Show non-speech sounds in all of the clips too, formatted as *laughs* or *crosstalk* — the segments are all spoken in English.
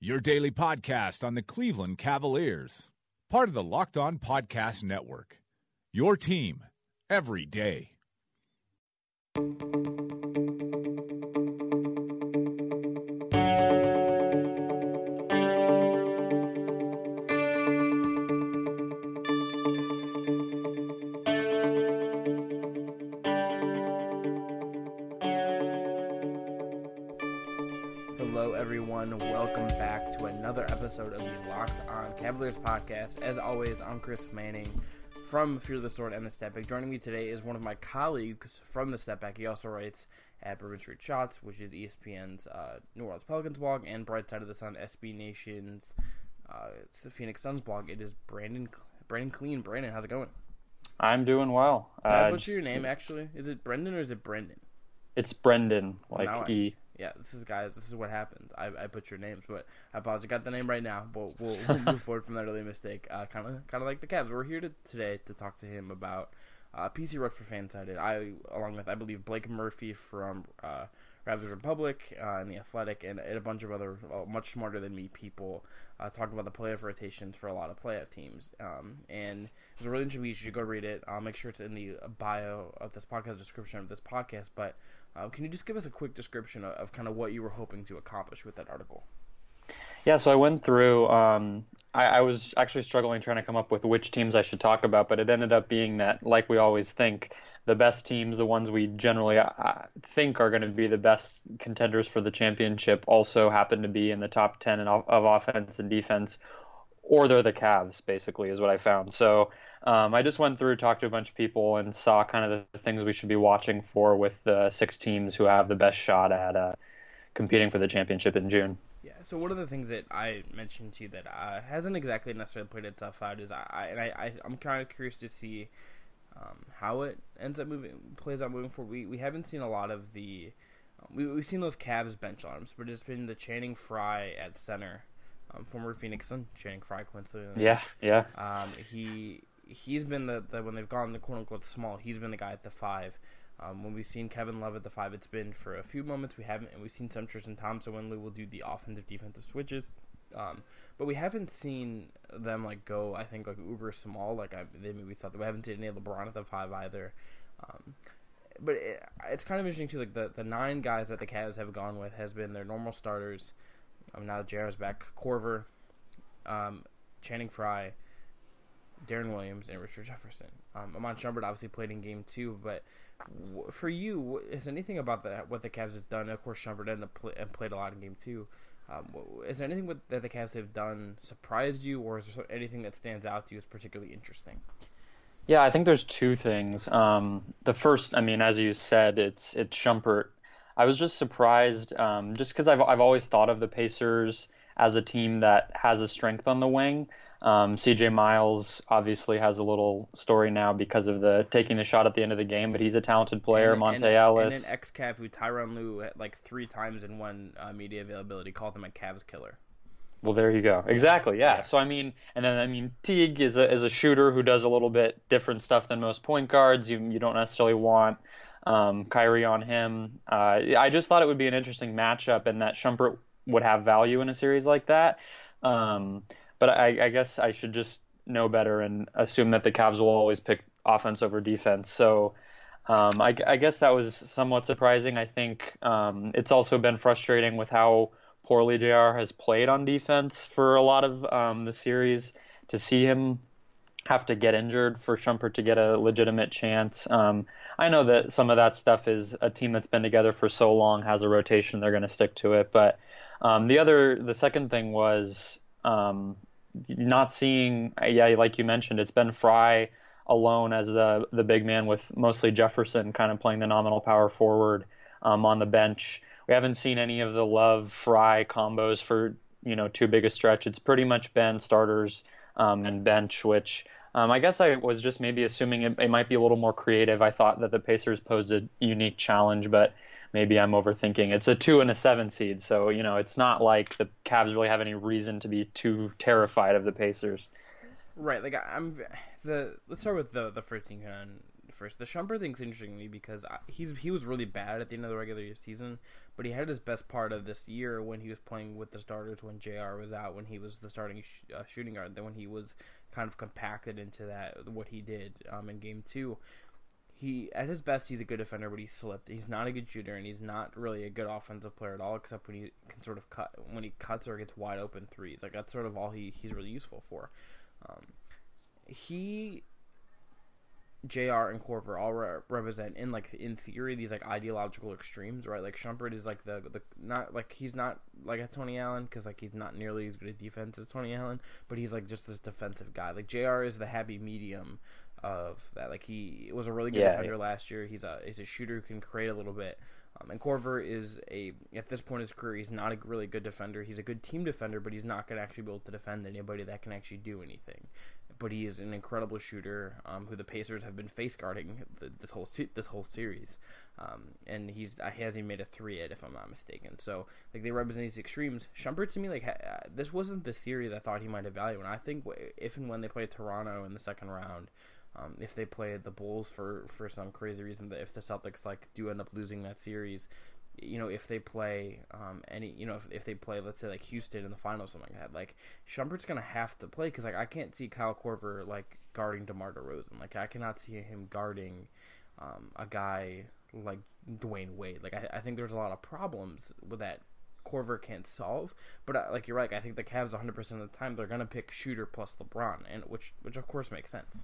your daily podcast on the Cleveland Cavaliers, part of the Locked On Podcast Network. Your team every day. Episode of the Locked On Cavaliers podcast. As always, I'm Chris Manning from Fear the Sword and the Step Back. Joining me today is one of my colleagues from the Step Back. He also writes at Bourbon Street Shots, which is ESPN's uh, New Orleans Pelicans blog, and Bright Side of the Sun, SB Nation's uh, it's the Phoenix Suns blog. It is Brandon Brandon Kleen. Brandon, how's it going? I'm doing well. I Uh, butcher your name actually? Is it Brendan or is it Brendan? It's Brendan, like Now I- E. Yeah, this is guys. This is what happened. I, I put your names, but I apologize. I got the name right now, but we'll, we'll *laughs* move forward from that early mistake. Kind of kind of like the Cavs. We're here to, today to talk to him about uh, PC for Fansided. I along with I believe Blake Murphy from uh, Raptors Republic uh, and the Athletic, and, and a bunch of other uh, much smarter than me people uh, talked about the playoff rotations for a lot of playoff teams. Um, and it was a really interesting. piece. You should go read it. I'll make sure it's in the bio of this podcast description of this podcast, but. Uh, can you just give us a quick description of, of kind of what you were hoping to accomplish with that article? Yeah, so I went through. Um, I, I was actually struggling trying to come up with which teams I should talk about, but it ended up being that, like we always think, the best teams, the ones we generally uh, think are going to be the best contenders for the championship, also happen to be in the top ten in, of offense and defense, or they're the Cavs. Basically, is what I found. So um, I just went through, talked to a bunch of people, and saw kind of the things we should be watching for with the six teams who have the best shot at uh, competing for the championship in June. Yeah. So one of the things that I mentioned to you that uh, hasn't exactly necessarily played itself out is I, and I, I I'm kind of curious to see um, how it ends up moving plays out moving forward. We we haven't seen a lot of the um, we we've seen those Cavs bench arms, but it's been the Channing Frye at center, um, former Phoenix Sun Channing Frye coincidentally. Yeah, yeah. Um, he he's been the, the when they've gone the quote unquote small, he's been the guy at the five. Um, when we've seen Kevin Love at the five, it's been for a few moments. We haven't, and we've seen some Tristan Thompson when Lue will do the offensive defensive switches. Um, but we haven't seen them like go. I think like uber small. Like I, they maybe thought that we haven't seen any LeBron at the five either. Um, but it, it's kind of interesting too. Like the, the nine guys that the Cavs have gone with has been their normal starters. Um, now Jarrett's back. Korver, um, Channing Frye, Deron Williams, and Richard Jefferson. Um, Iman Shumpert obviously played in game two, but w- for you, is anything about the, what the Cavs have done? Of course, Shumpert ended play, and played a lot in game two. Um, is there anything with, that the Cavs have done surprised you, or is there anything that stands out to you as particularly interesting? Yeah, I think there's two things. Um, the first, I mean, as you said, it's it's Shumpert. I was just surprised, um, just because I've I've always thought of the Pacers as a team that has a strength on the wing. Um, CJ Miles obviously has a little story now because of the taking the shot at the end of the game, but he's a talented player. and, Monta and, Ellis. and an ex Cav who Tyronn Lue like three times in one uh, media availability called him a Cavs killer. Well, there you go. Exactly. Yeah. Yeah. So I mean, and then I mean, Teague is a is a shooter who does a little bit different stuff than most point guards. You you don't necessarily want um, Kyrie on him. Uh, I just thought it would be an interesting matchup, and that Shumpert would have value in a series like that. Um, but I, I guess I should just know better and assume that the Cavs will always pick offense over defense. So. Um, I, I guess that was somewhat surprising. I think um, it's also been frustrating with how poorly JR has played on defense for a lot of um, the series. To see him have to get injured for Shumpert to get a legitimate chance. Um, I know that some of that stuff is a team that's been together for so long has a rotation; they're going to stick to it. But um, the other, the second thing was um, not seeing. Yeah, like you mentioned, it's been Frye alone as the the big man with mostly Jefferson kind of playing the nominal power forward um, on the bench. We haven't seen any of the Love Frye combos for you know too big a stretch. It's pretty much been starters um, and bench, which um, I guess I was just maybe assuming it, it, might be a little more creative. I thought that the Pacers posed a unique challenge, but maybe I'm overthinking. It's a two and a seven seed, so you know it's not like the Cavs really have any reason to be too terrified of the Pacers. Right. Like I'm the let's start with the the first thing first. The Shumpert thing's interesting to me because he's he was really bad at the end of the regular season, but he had his best part of this year when he was playing with the starters when Jr. was out, when he was the starting sh- uh, shooting guard, then when he was kind of compacted into that what he did um, in game two. He at his best he's a good defender, but he slipped. He's not a good shooter, and he's not really a good offensive player at all, except when he can sort of cut when he cuts or gets wide open threes. Like that's sort of all he, he's really useful for. Um, he JR and Korver all re- represent in like in theory these like ideological extremes, right? Like Shumpert is like the the not like he's not like a Tony Allen because like he's not nearly as good at defense as Tony Allen, but he's like just this defensive guy. Like JR is the happy medium of that. Like he was a really good yeah, defender yeah. last year. He's a he's a shooter who can create a little bit. Um, and Korver is a at this point in his career, he's not a really good defender. He's a good team defender, but he's not going to actually be able to defend anybody that can actually do anything but he is an incredible shooter um, who the Pacers have been face guarding this whole se- this whole series. Um, and he's uh, he hasn't even made a three yet, if I'm not mistaken. So like they represent these extremes. Shumpert to me like ha- uh, this wasn't the series I thought he might have and I think if and when they play Toronto in the second round. Um, if they play the Bulls for, for some crazy reason, that if the Celtics like do end up losing that series, you know, if they play um, any, you know, if, if they play, let's say like Houston in the finals, something like that, like Shumpert's gonna have to play because like I can't see Kyle Korver like guarding DeMar DeRozan. Like I cannot see him guarding um, a guy like Dwyane Wade. Like I, I think there's a lot of problems with that Korver can't solve. But uh, like you're right, I think the Cavs 100 percent of the time they're gonna pick shooter plus LeBron, and which which of course makes sense.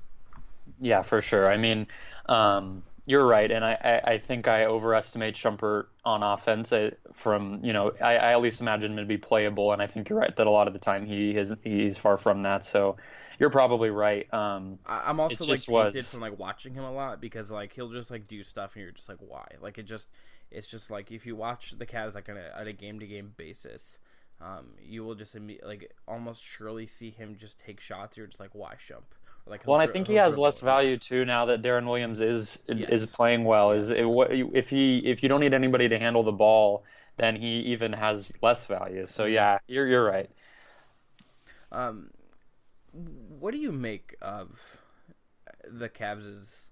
Yeah, for sure. I mean, um, you're right, and I, I, I, think I overestimate Shumpert on offense. I, from you know, I, I, at least imagine him to be playable, and I think you're right that a lot of the time he is he's far from that. So you're probably right. Um, I'm also like tainted was... from like watching him a lot because like he'll just like do stuff, and you're just like, why? Like it just it's just like if you watch the Cavs like on a game to game basis. Um, you will just like almost surely see him just take shots. You're just like, why Shump? Like well, I think he has less value too now that Deron Williams is yes. is playing well. Is it, if he if you don't need anybody to handle the ball, then he even has less value. So mm-hmm. yeah, you're you're right. Um, what do you make of the Cavs'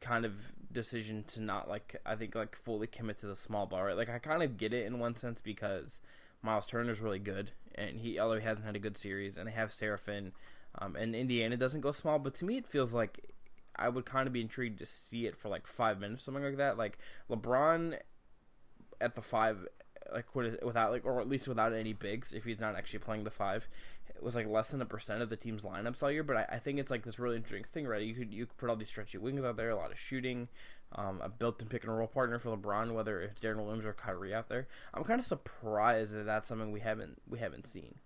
kind of decision to not like I think like fully commit to the small ball, right? Like I kind of get it in one sense because Miles Turner's really good and he although he hasn't had a good series and they have Seraphin um, and Indiana doesn't go small, but to me it feels like I would kind of be intrigued to see it for like five minutes, something like that. Like LeBron at the five, like without like or at least without any bigs, if he's not actually playing the five, it was like less than a percent of the team's lineups all year. But I, I, think it's like this really interesting thing, right? You could you could put all these stretchy wings out there, a lot of shooting, um, a built-in pick and roll partner for LeBron, whether it's Deron Williams or Kyrie out there. I'm kind of surprised that that's something we haven't we haven't seen.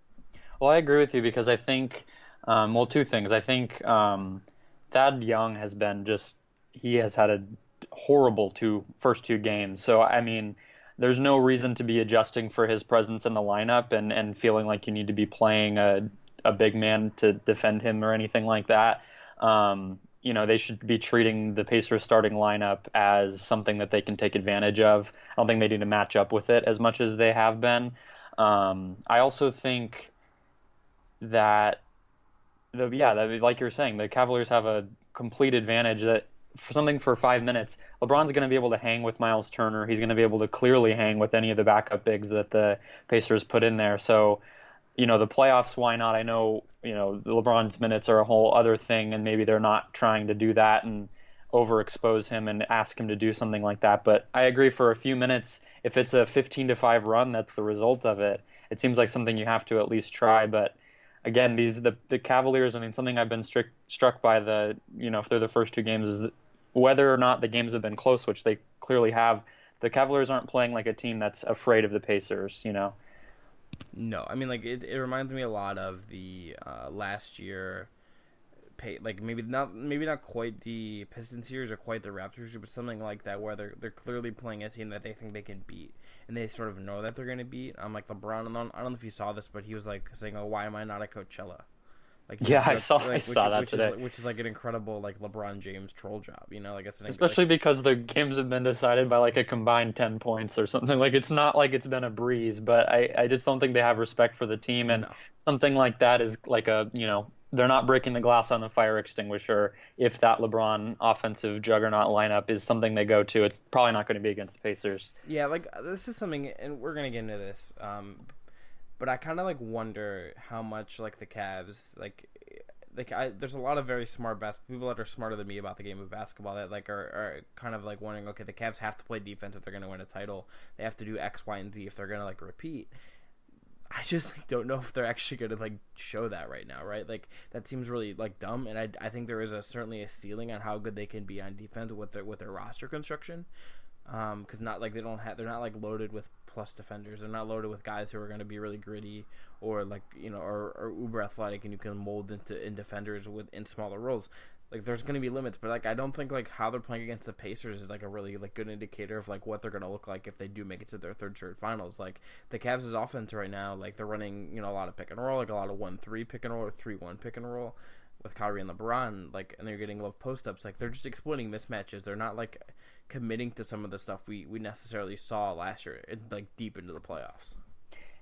Well, I agree with you because I think um, well, two things. I think um, Thad Young has been just he has had a horrible two first two games. So I mean, there's no reason to be adjusting for his presence in the lineup and and feeling like you need to be playing a a big man to defend him or anything like that. Um, you know, they should be treating the Pacers starting lineup as something that they can take advantage of. I don't think they need to match up with it as much as they have been. Um, I also think that the, yeah, like you're saying, the Cavaliers have a complete advantage that for something for five minutes, LeBron's going to be able to hang with Miles Turner. He's going to be able to clearly hang with any of the backup bigs that the Pacers put in there. So, you know, the playoffs, why not? I know, you know, LeBron's minutes are a whole other thing, and maybe they're not trying to do that and overexpose him and ask him to do something like that. But I agree for a few minutes, if it's a 15 to 5 run, that's the result of it. It seems like something you have to at least try, but again, these the the Cavaliers. I mean, something I've been strict, struck by the you know if they're the first two games is whether or not the games have been close, which they clearly have. The Cavaliers aren't playing like a team that's afraid of the Pacers. You know. No, I mean like it. It reminds me a lot of the uh, last year pay like maybe not maybe not quite the Pistons series or quite the Raptors, but something like that where they're they're clearly playing a team that they think they can beat and they sort of know that they're going to beat. I'm like LeBron. I don't, I don't know if you saw this, but he was like saying, "Oh, why am I not at Coachella?" Like yeah, I saw like, I saw that which today. Is, which is like an incredible like LeBron James troll job, you know, like it's an, especially like, because the games have been decided by like a combined ten points or something. Like it's not like it's been a breeze, but I I just don't think they have respect for the team, and No. something like that is like a you know they're not breaking the glass on the fire extinguisher. If that LeBron offensive juggernaut lineup is something they go to, it's probably not going to be against the Pacers. Yeah, like this is something, and we're gonna get into this. Um, but I kind of like wonder how much like the Cavs like. Like I, there's a lot of very smart bas- people that are smarter than me about the game of basketball that like are, are kind of like wondering, okay, the Cavs have to play defense if they're going to win a title. They have to do X, Y, and Z if they're going to like repeat. I just like, don't know if they're actually going to like show that right now, right? Like that seems really like dumb, and I, I think there is a certainly a ceiling on how good they can be on defense with their with their roster construction, um, because not like they don't have they're not like loaded with plus defenders. They're not loaded with guys who are going to be really gritty or like you know or, or uber athletic, and you can mold into in defenders with in smaller roles like there's going to be limits but like i don't think like how they're playing against the pacers is like a really like good indicator of like what they're going to look like if they do make it to their third straight finals. Like the Cavs' offense right now like they're running you know a lot of pick and roll like a lot of 1-3 pick and roll or 3-1 pick and roll with Kyrie and LeBron like and they're getting love post ups like they're just exploiting mismatches. They're not like committing to some of the stuff we we necessarily saw last year like deep into the playoffs.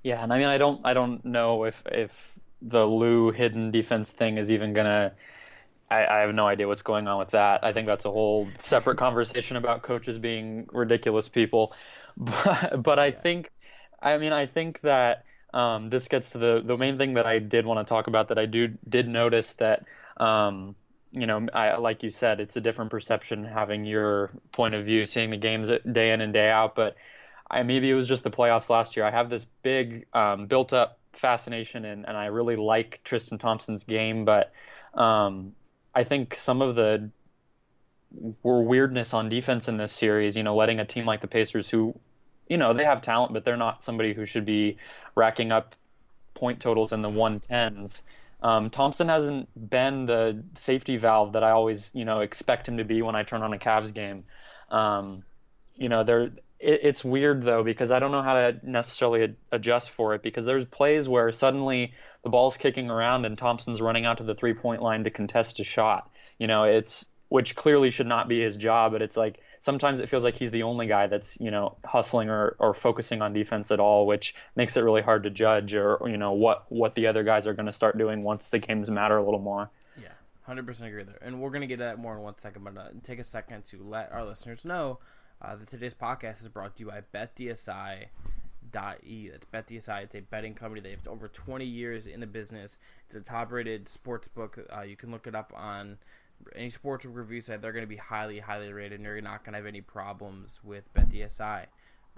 Yeah, and I mean I don't I don't know if if the Lue hidden defense thing is even gonna I, I have no idea what's going on with that. I think that's a whole separate conversation about coaches being ridiculous people. *laughs* But but I think I mean I think that um, this gets to the the main thing that I did want to talk about that I do did notice that um, you know I like you said it's a different perception having your point of view seeing the games day in and day out but I maybe it was just the playoffs last year I have this big um, built up fascination and, and I really like Tristan Thompson's game but um, I think some of the weirdness on defense in this series, you know, letting a team like the Pacers, who, you know, they have talent, but they're not somebody who should be racking up point totals in the 110s. Um, Thompson hasn't been the safety valve that I always, you know, expect him to be when I turn on a Cavs game. Um, you know, there. It, it's weird though because I don't know how to necessarily adjust for it because there's plays where suddenly the ball's kicking around and Thompson's running out to the three point line to contest a shot. You know, it's which clearly should not be his job, but it's like sometimes it feels like he's the only guy that's, you know, hustling or, or focusing on defense at all, which makes it really hard to judge or, you know, what, what the other guys are going to start doing once the games matter a little more. Yeah, 100% agree there. And we're going to get that more in one second, but uh, take a second to let our listeners know uh, today's podcast is brought to you by BetDSI. Dot e. That's betdsi it's a betting company. They have over 20 years in the business. It's a top rated sports book. Uh, you can look it up on any sports review site. They're going to be highly highly rated and you're not going to have any problems with betdsi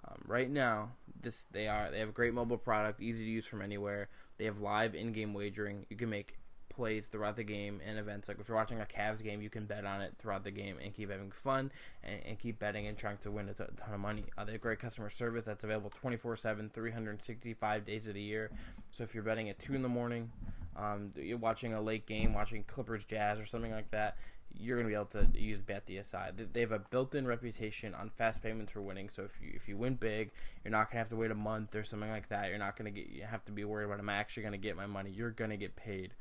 um, right now this they are they have a great mobile product easy to use from anywhere. They have live in-game wagering. You can make plays throughout the game and events. Like if you're watching a Cavs game, you can bet on it throughout the game and keep having fun and, and keep betting and trying to win a ton of money. Uh, they have great customer service that's available 24 7, 365 days of the year. So if you're betting at 2 in the morning, um, you're watching a late game, watching Clippers Jazz or something like that, you're going to be able to use BetDSI. They have a built-in reputation on fast payments for winning. So if you if you win big, you're not going to have to wait a month or something like that. You're not going to get have to be worried about am I actually going to get my money. You're going to get paid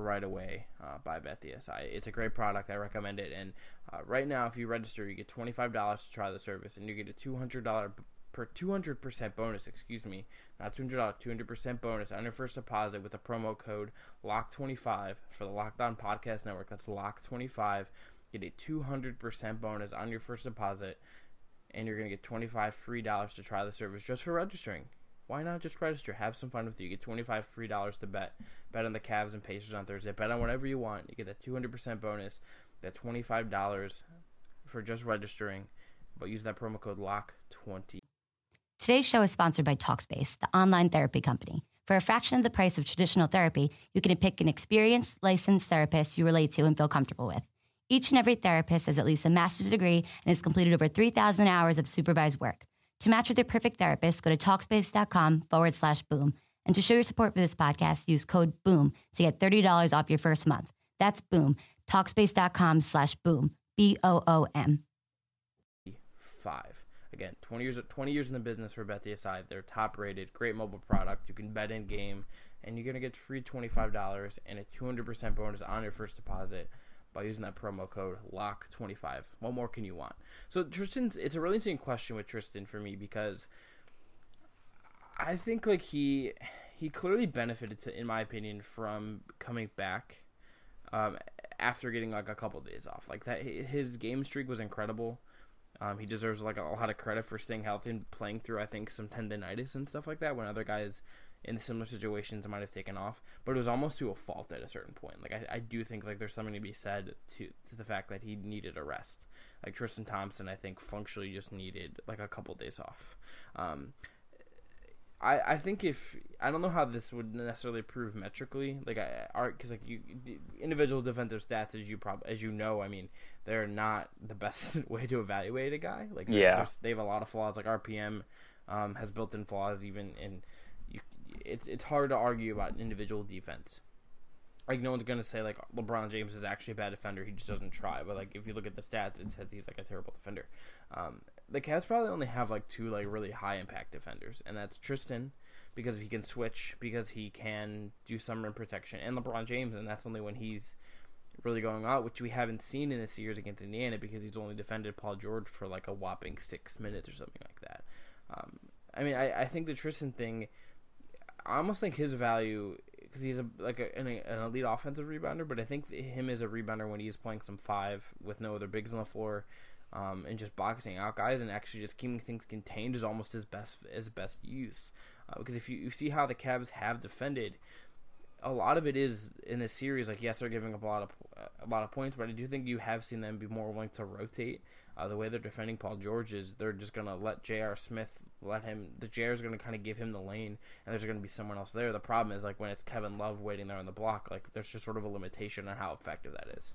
right away uh, by BetDSI. It's a great product. I recommend it. And uh, right now, if you register, you get twenty five dollars to try the service, and you get a two hundred dollar per two hundred percent bonus. Excuse me, not two hundred dollars, two hundred percent bonus on your first deposit with the promo code Lock twenty five for the Locked On Podcast Network. That's Lock twenty five. Get a two hundred percent bonus on your first deposit, and you're gonna get 25 free dollars to try the service just for registering. Why not just register? Have some fun with you. Get twenty five free dollars to bet. Bet on the Cavs and Pacers on Thursday. Bet on whatever you want. You get that two hundred percent bonus. That twenty five dollars for just registering. But use that promo code Lock twenty. Today's show is sponsored by Talkspace, the online therapy company. For a fraction of the price of traditional therapy, you can pick an experienced, licensed therapist you relate to and feel comfortable with. Each and every therapist has at least a master's degree and has completed over 3,000 hours of supervised work. To match with your perfect therapist, go to Talkspace.com forward slash boom. And to show your support for this podcast, use code BOOM to get $30 off your first month. That's boom. Talkspace.com slash boom. B O O M. Five. Again, 20 years 20 years in the business for BetDSI. They're top rated, great mobile product. You can bet in game, and you're going to get free $25 and a 200% bonus on your first deposit by using that promo code LOCK25. What more can you want? So, Tristan's, it's a really interesting question with Tristan for me because I think like he he clearly benefited to, in my opinion, from coming back um, after getting like a couple of days off. Like that, his game streak was incredible. Um, he deserves like a lot of credit for staying healthy and playing through. I think some tendonitis and stuff like that when other guys in similar situations might have taken off, but it was almost to a fault at a certain point. Like I, I do think like there's something to be said to to the fact that he needed a rest. Like Tristan Thompson, I think functionally just needed like a couple days off. Um, I, I think if I don't know how this would necessarily prove metrically, like I art because like you individual defensive stats as you prob as you know, I mean they're not the *laughs* best way to evaluate a guy. Like yeah, they have a lot of flaws. Like RPM um, has built-in flaws even in. It's it's hard to argue about individual defense. Like no one's gonna say like LeBron James is actually a bad defender. He just doesn't try. But like if you look at the stats, it says he's like a terrible defender. Um, the Cavs probably only have like two like really high impact defenders, and that's Tristan because he can switch, because he can do some rim protection, and LeBron James, and that's only when he's really going out, which we haven't seen in the series against Indiana because he's only defended Paul George for like a whopping six minutes or something like that. Um, I mean, I, I think the Tristan thing, I almost think his value because he's a like a, an, elite offensive rebounder, but I think him as a rebounder when he's playing some five with no other bigs on the floor um, and just boxing out guys and actually just keeping things contained is almost his best his best use. Uh, because if you, you see how the Cavs have defended, a lot of it is in this series. Like yes, they're giving up a lot of a lot of points, but I do think you have seen them be more willing to rotate. Uh, the way they're defending Paul George is they're just gonna let J.R. Smith let him. The J.R. is gonna kind of give him the lane, and there's gonna be someone else there. The problem is like when it's Kevin Love waiting there on the block, like there's just sort of a limitation on how effective that is.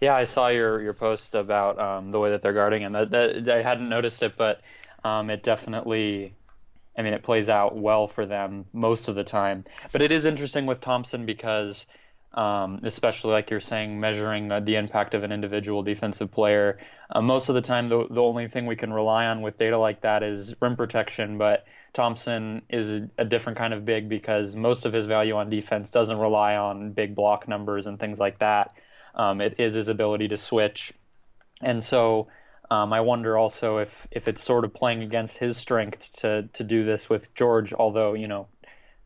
Yeah, I saw your your post about um, the way that they're guarding him. That, that I hadn't noticed it, but um, it definitely. I mean, it plays out well for them most of the time. But it is interesting with Thompson because, um, especially like you're saying, measuring the impact of an individual defensive player. Uh, most of the time, the the only thing we can rely on with data like that is rim protection. But Thompson is a, a different kind of big because most of his value on defense doesn't rely on big block numbers and things like that. Um, it is his ability to switch, and so um, I wonder also if if it's sort of playing against his strength to to do this with George. Although you know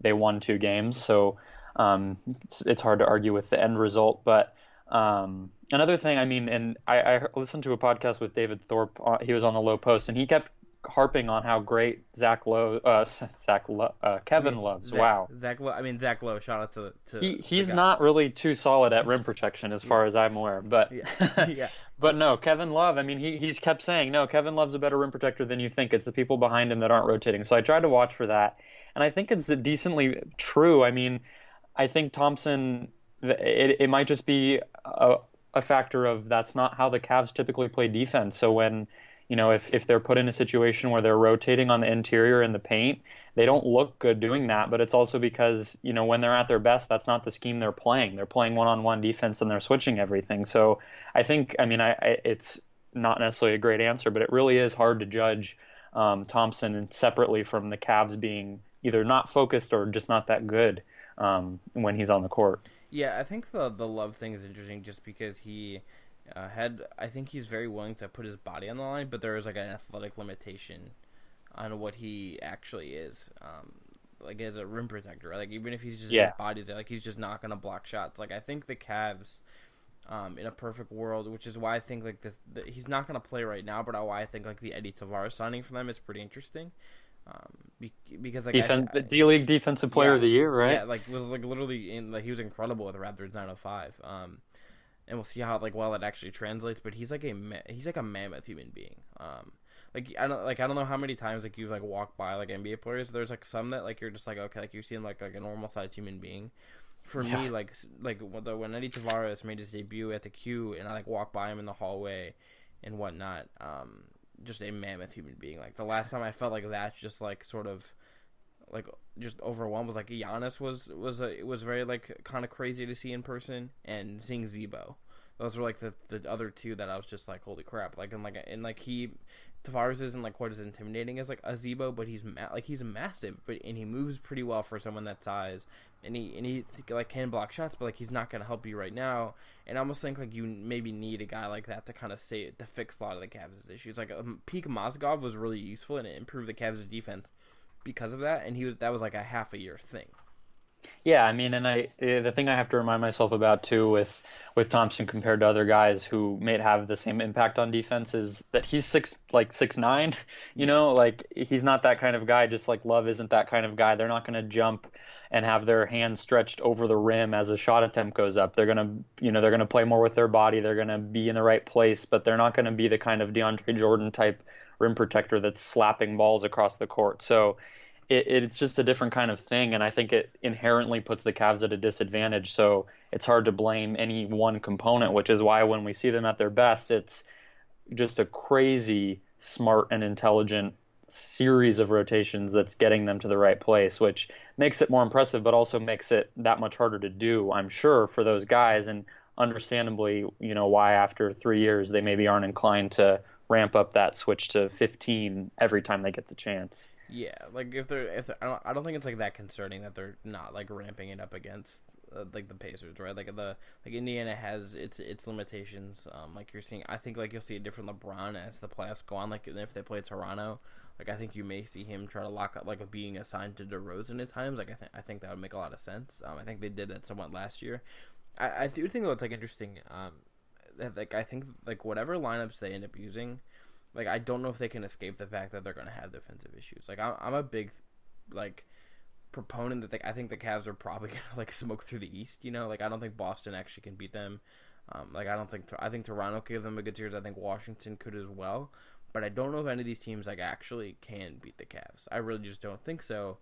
they won two games, so um, it's, it's, hard to argue with the end result. But um, another thing, I mean, and I, I, listened to a podcast with David Thorpe. Uh, he was on the Lowe Post, and he kept harping on how great Zach Lowe, uh, *laughs* Zach Lo, uh, Kevin I mean, loves. Zach, wow, Zach. Lowe, I mean Zach Lowe. Shout out to to. He he's not really too solid at *laughs* rim protection as far as I'm aware, but yeah. *laughs* yeah. but no, Kevin Love. I mean, he he's kept saying no. Kevin Love's a better rim protector than you think. It's the people behind him that aren't rotating. So I tried to watch for that, and I think it's decently true. I mean, I think Thompson. It it might just be a a factor of that's not how the Cavs typically play defense. So when you know, if, if they're put in a situation where they're rotating on the interior in the paint, they don't look good doing that. But it's also because, you know, when they're at their best, that's not the scheme they're playing. They're playing one on one defense and they're switching everything. So I think, I mean, I, I, it's not necessarily a great answer, but it really is hard to judge um, Thompson separately from the Cavs being either not focused or just not that good um, when he's on the court. Yeah, I think the the love thing is interesting just because he uh, had I think he's very willing to put his body on the line, but there is like an athletic limitation on what he actually is. Um, like as a rim protector, right? like even if he's just yeah. his body's there, like he's just not gonna block shots. Like I think the Cavs, um, in a perfect world, which is why I think like this, the, he's not gonna play right now, but why I think like the Edy Tavares signing for them is pretty interesting. Um, be, because like Defen- I, I, D League Defensive Player yeah, of the Year, right? Yeah, like was like literally in like he was incredible with the Raptors 905. Um, and we'll see how like well it actually translates. But he's like a he's like a mammoth human being. Um, like I don't like I don't know how many times like you've like walked by like NBA players. There's like some that like you're just like okay like you see him like like a normal sized human being. For yeah. me, like like when Edy Tavares made his debut at the Q, and I like walk by him in the hallway and whatnot, um, just a mammoth human being. Like the last time I felt like that, just like sort of like just overwhelmed was like Giannis was was a, it was very like kind of crazy to see in person and seeing Z-Bo. Those were like the the other two that I was just like holy crap like and like and like he Tavares isn't like quite as intimidating as like a Z-Bo, but he's ma- like he's massive, but and he moves pretty well for someone that size, and he and he like can block shots, but like he's not gonna help you right now. And I almost think like you maybe need a guy like that to kind of say to fix a lot of the Cavs' issues. Like um, peak Mozgov was really useful and it improved the Cavs' defense because of that, and he was that was like a half a year thing. Yeah, I mean, and I eh, the thing I have to remind myself about too with with Thompson compared to other guys who may have the same impact on defense is that he's six like six nine, *laughs* you know, like he's not that kind of guy. Just like Love isn't that kind of guy. They're not going to jump and have their hand stretched over the rim as a shot attempt goes up. They're to, you know, they're to play more with their body. They're to be in the right place, but they're not to be the kind of DeAndre Jordan type rim protector that's slapping balls across the court. So it, it's just a different kind of thing, and I think it inherently puts the Cavs at a disadvantage. So it's hard to blame any one component, which is why when we see them at their best, it's just a crazy smart and intelligent series of rotations that's getting them to the right place, which makes it more impressive, but also makes it that much harder to do, I'm sure, for those guys. And understandably, you know, why after three years they maybe aren't inclined to ramp up that switch to 15 every time they get the chance. Yeah, like if they're if they're, I don't I don't think it's like that concerning that they're not like ramping it up against uh, like the Pacers, right? Like the like Indiana has its its limitations. Um, like you're seeing, I think like you'll see a different LeBron as the playoffs go on. Like if they play Toronto, like I think you may see him try to lock up like being assigned to DeRozan at times. Like I think I think that would make a lot of sense. Um, I think they did that somewhat last year. I, I do think though it's like interesting. Um, that like I think like whatever lineups they end up using like I don't know if they can escape the fact that they're going to have defensive issues. Like I'm, I'm a big like proponent that they, I think the Cavs are probably *laughs* going to like smoke through the East. You know, like I don't think Boston actually can beat them. Um, like I don't think I think Toronto could give them a good series. I think Washington could as well. But I don't know if any of these teams like actually can beat the Cavs. I really just don't think so.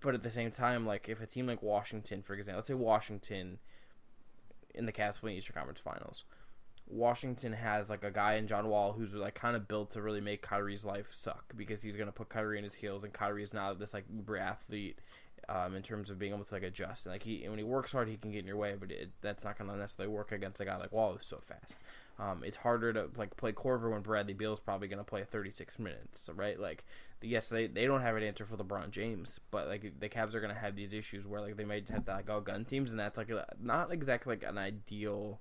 But at the same time, like if a team like Washington, for example, let's say Washington in the Cavs playing Eastern Conference Finals, Washington has like a guy in John Wall who's like kind of built to really make Kyrie's life suck because he's gonna put Kyrie in his heels and Kyrie is not this like uber athlete um, in terms of being able to like adjust and like he when he works hard he can get in your way but it, that's not gonna necessarily work against a guy like Wall who's so fast. Um, it's harder to like play Korver when Bradley Beal's probably gonna play 36 minutes, right? Like yes, they, they don't have an answer for LeBron James, but like the Cavs are gonna have these issues where like they might have to like all gun teams and that's like a, not exactly like an ideal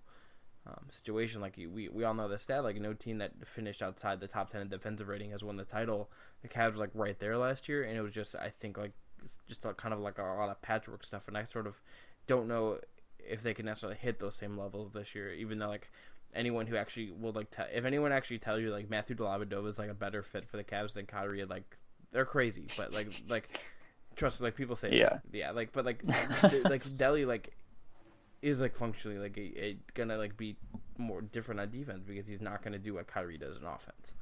um, situation. Like we we all know the stat. Like no team that finished outside the top ten in defensive rating has won the title. The Cavs were like right there last year, and it was just I think like just kind of like a lot of patchwork stuff. And I sort of don't know if they can necessarily hit those same levels this year. Even though like anyone who actually will like te- if anyone actually tells you like Matthew Dellavedova is like a better fit for the Cavs than Kyrie, like they're crazy. But like like trust like people say yeah yeah like but like *laughs* like Delly like is like functionally like a, a, gonna like be more different on defense because he's not gonna do what Kyrie does in offense.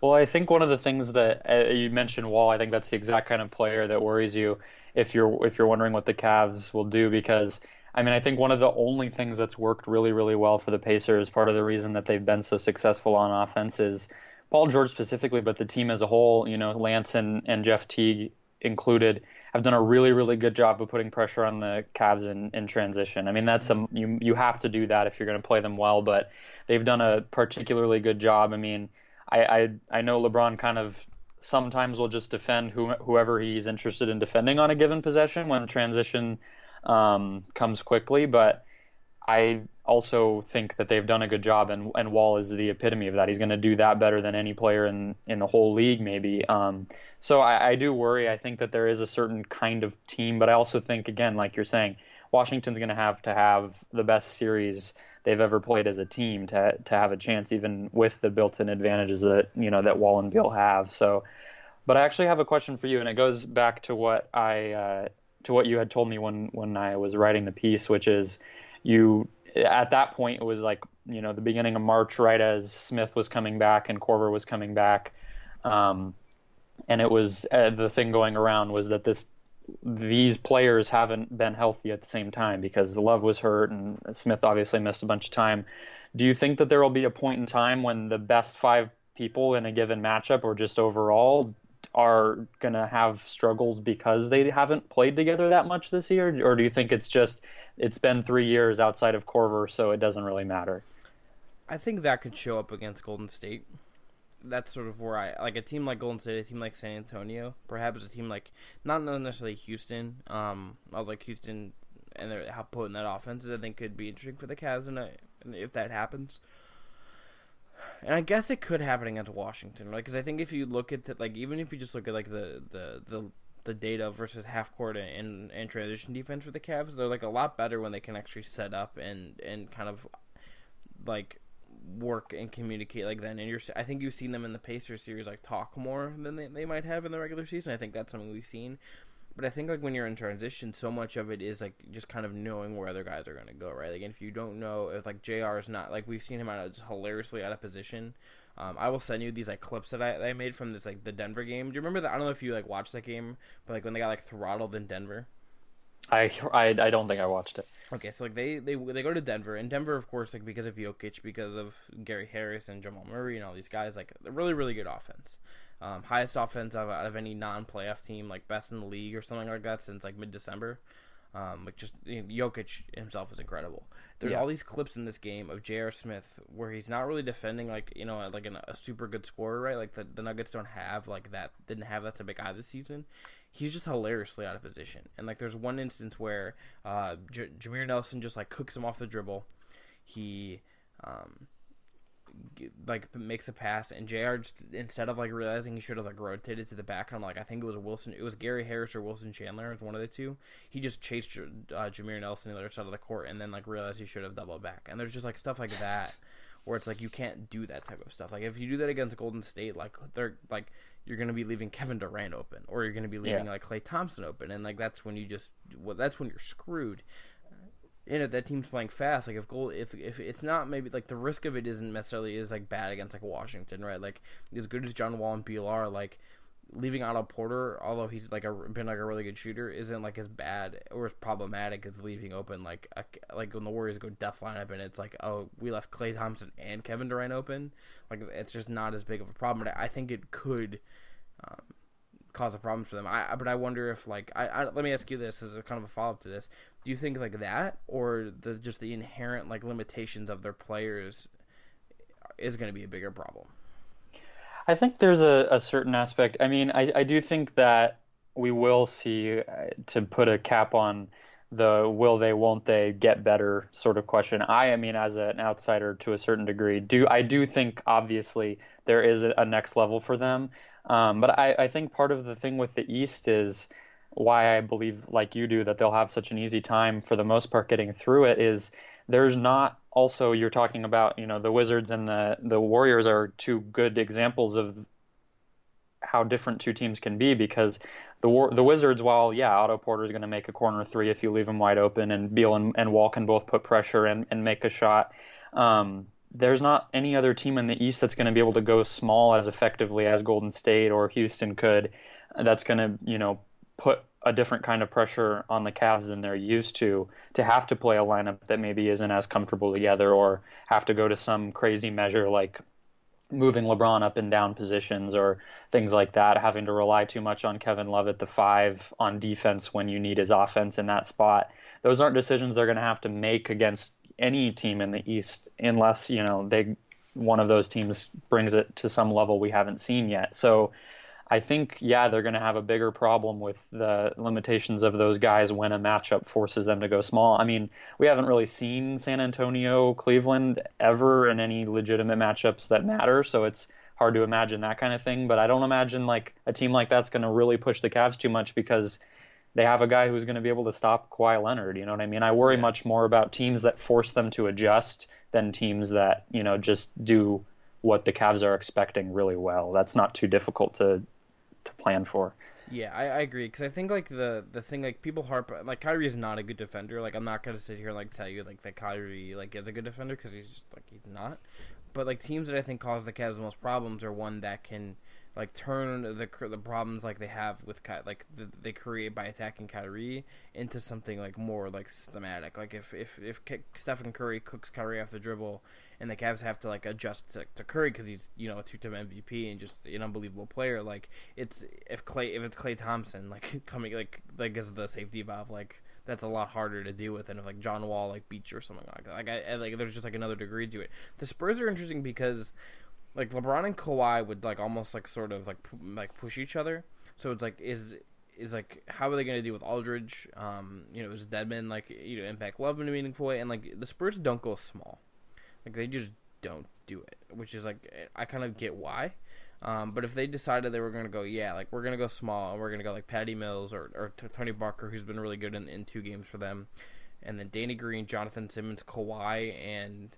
Well, I think one of the things that uh, you mentioned, Wall. I think that's the exact kind of player that worries you if you're if you're wondering what the Cavs will do because. I mean, I think one of the only things that's worked really, really well for the Pacers, part of the reason that they've been so successful on offense is Paul George specifically, but the team as a whole, you know, Lance and, and Jeff Teague included have done a really really good job of putting pressure on the Cavs in, in transition. I mean that's some you you have to do that if you're going to play them well, but they've done a particularly good job. I mean, I I, I know LeBron kind of sometimes will just defend who, whoever he's interested in defending on a given possession when transition um, comes quickly, but I also think that they've done a good job, and, and Wall is the epitome of that. He's going to do that better than any player in, in the whole league, maybe. Um, so I, I do worry. I think that there is a certain kind of team, but I also think, again, like you're saying, Washington's going to have to have the best series they've ever played as a team to to have a chance, even with the built-in advantages that you know that Wall and Beal have. So, but I actually have a question for you, and it goes back to what I uh, to what you had told me when when I was writing the piece, which is you at that point it was like you know the beginning of March, right as Smith was coming back and Korver was coming back. Um, and it was uh, the thing going around was that this these players haven't been healthy at the same time because Love was hurt and Smith obviously missed a bunch of time. Do you think that there will be a point in time when the best five people in a given matchup or just overall are going to have struggles because they haven't played together that much this year, or do you think it's just it's been three years outside of Korver, so it doesn't really matter? I think that could show up against Golden State. That's sort of where I like a team like Golden State, a team like San Antonio, perhaps a team like not necessarily Houston. Um, like Houston and how potent that offense is. I think could be interesting for the Cavs, and if that happens. And I guess it could happen against Washington, right? Because I think if you look at the, like even if you just look at like the the the, the data versus half court and, and transition defense for the Cavs, they're like a lot better when they can actually set up and and kind of like work and communicate like that. And you're, I think you've seen them in the Pacers series like talk more than they, they might have in the regular season. I think that's something we've seen. But I think like when you're in transition, so much of it is like just kind of knowing where other guys are going to go, right? Like if you don't know if like Jr. is not like we've seen him out of just hilariously out of position. Um, I will send you these like clips that I, that I made from this like the Denver game. Do you remember that? I don't know if you like watched that game, but like when they got like throttled in Denver. I, I, I don't think I watched it. Okay, so like they, they they go to Denver, and Denver, of course, like because of Jokic, because of Gary Harris and Jamal Murray and all these guys, like really really good offense. Um, highest offense out of, out of any non-playoff team, like best in the league or something like that since like mid-December. Um, like just you know, Jokic himself is incredible. There's yeah. all these clips in this game of J.R. Smith where he's not really defending like you know like an, a super good scorer, right? Like the, the Nuggets don't have like that, didn't have that type of guy this season. He's just hilariously out of position. And like there's one instance where uh, J- Jameer Nelson just like cooks him off the dribble. He um, like makes a pass, and Jr. Just, instead of like realizing he should have like rotated to the back, I'm like, I think it was Wilson, it was Gary Harris or Wilson Chandler, it was one of the two. He just chased uh, Jameer Nelson the other side of the court, and then like realized he should have doubled back. And there's just like stuff like that where it's like you can't do that type of stuff. Like if you do that against Golden State, like they're like you're gonna be leaving Kevin Durant open, or you're gonna be leaving yeah. like Klay Thompson open, and like that's when you just well, that's when you're screwed and if that team's playing fast, like if goal, if if it's not maybe like the risk of it isn't necessarily is like bad against like Washington, right? Like as good as John Wall and Beal are, like leaving Otto Porter, although he's like a been like a really good shooter, isn't like as bad or as problematic as leaving open like a, like when the Warriors go death lineup and it's like oh we left Klay Thompson and Kevin Durant open, like it's just not as big of a problem. But I think it could. Um, cause a problem for them. I but I wonder if like I, I let me ask you this as a kind of a follow up to this. Do you think like that or the just the inherent like limitations of their players is going to be a bigger problem? I think there's a, a certain aspect. I mean, I, I do think that we will see uh, to put a cap on the will they won't they get better sort of question. I, I mean, as an outsider to a certain degree, do I do think obviously there is a, a next level for them. Um, but I, I think part of the thing with the East is why I believe, like you do, that they'll have such an easy time for the most part getting through it is there's not also you're talking about you know the Wizards and the the Warriors are two good examples of how different two teams can be because the the Wizards while yeah Otto Porter is going to make a corner three if you leave him wide open and Beal and, and Wall can both put pressure and, and make a shot um, there's not any other team in the East that's going to be able to go small as effectively as Golden State or Houston could. Uh, that's going to, you know, put a different kind of pressure on the Cavs than they're used to to have to play a lineup that maybe isn't as comfortable together or have to go to some crazy measure like moving LeBron up and down positions or things like that, having to rely too much on Kevin Love at the five on defense when you need his offense in that spot. Those aren't decisions they're going to have to make against any team in the East unless you know they one of those teams brings it to some level we haven't seen yet. So I think yeah they're going to have a bigger problem with the limitations of those guys when a matchup forces them to go small. I mean we haven't really seen San Antonio Cleveland ever in any legitimate matchups that matter, so it's hard to imagine that kind of thing. But I don't imagine like a team like that's going to really push the Cavs too much because they have a guy who's going to be able to stop Kawhi Leonard. You know what I mean? I worry yeah. much more about teams that force them to adjust than teams that you know just do what the Cavs are expecting really well. That's not too difficult to to plan for. Yeah, I, I agree because I think like the the thing like people harp like Kyrie is not a good defender. Like I'm not gonna sit here and like tell you like that Kyrie like is a good defender because he's just like he's not. But like teams that I think cause the Cavs the most problems are one that can like turn the the problems like they have with like the, they create by attacking Kyrie into something like more like systematic. Like if if if Stephen Curry cooks Kyrie off the dribble, and the Cavs have to like adjust to, to Curry because he's you know a two time MVP and just an unbelievable player. Like it's if Klay if it's Klay Thompson like *laughs* coming like like as the safety valve like that's a lot harder to deal with than if like John Wall like beats you or something like that. Like I, I like there's just like another degree to it. The Spurs are interesting because like LeBron and Kawhi would like almost like sort of like like push each other. So it's like is is like how are they going to deal with Aldridge? Um, you know, is Dedmon like you know impact Love in a meaningful way? And like the Spurs don't go small, like they just don't do it, which is like I kind of get why. Um, but if they decided they were going to go, yeah, like we're going to go small and we're going to go like Patty Mills or, or Tony Parker, who's been really good in, in two games for them, and then Danny Green, Jonathan Simmons, Kawhi, and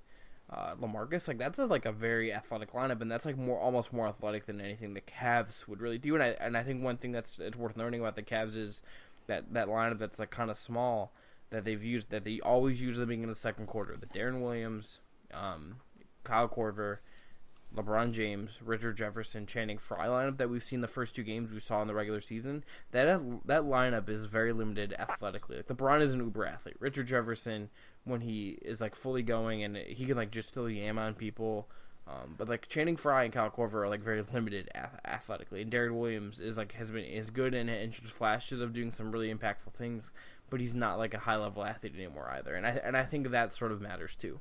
uh, Lamarcus, like that's a, like a very athletic lineup, and that's like more almost more athletic than anything the Cavs would really do. And I and I think one thing that's it's worth learning about the Cavs is that that lineup that's like kind of small that they've used that they always use at the beginning of the second quarter. The Deron Williams, um, Kyle Korver, LeBron James, Richard Jefferson, Channing Frye lineup that we've seen the first two games we saw in the regular season. That that lineup is very limited athletically. Like LeBron is an uber athlete. Richard Jefferson when he is like fully going and he can like just still yam on people. Um, but like Channing Frye and Kyle Korver are like very limited ath- athletically, and Deron Williams is like has been is good and, and flashes of doing some really impactful things, but he's not like a high level athlete anymore either. And I and I think that sort of matters too.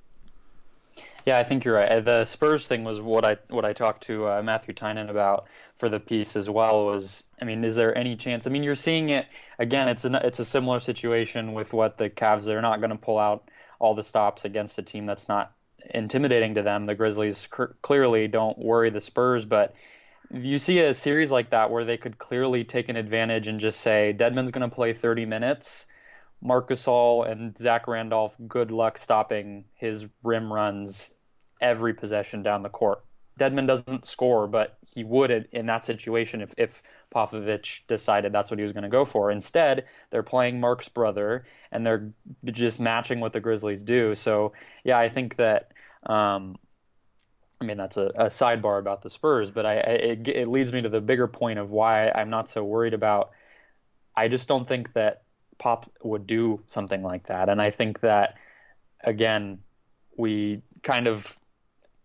Yeah, I think you're right. The Spurs thing was what I what I talked to uh, Matthew Tynan about for the piece as well. Was I mean, is there any chance? I mean, you're seeing it again. It's a it's a similar situation with what the Cavs. They're not going to pull out all the stops against a team that's not intimidating to them. The Grizzlies cr- clearly don't worry the Spurs, but you see a series like that where they could clearly take an advantage and just say Dedmon's going to play 30 minutes Marc Gasol and Zach Randolph, good luck stopping his rim runs every possession down the court. Dedmon doesn't score, but he would in that situation if, if Popovich decided that's what he was going to go for. Instead, they're playing Marc's brother, and they're just matching what the Grizzlies do. So, yeah, I think that. Um, I mean, that's a, a, sidebar about the Spurs, but I, I it, it leads me to the bigger point of why I'm not so worried about. I just don't think that Pop would do something like that. And I think that, again, we kind of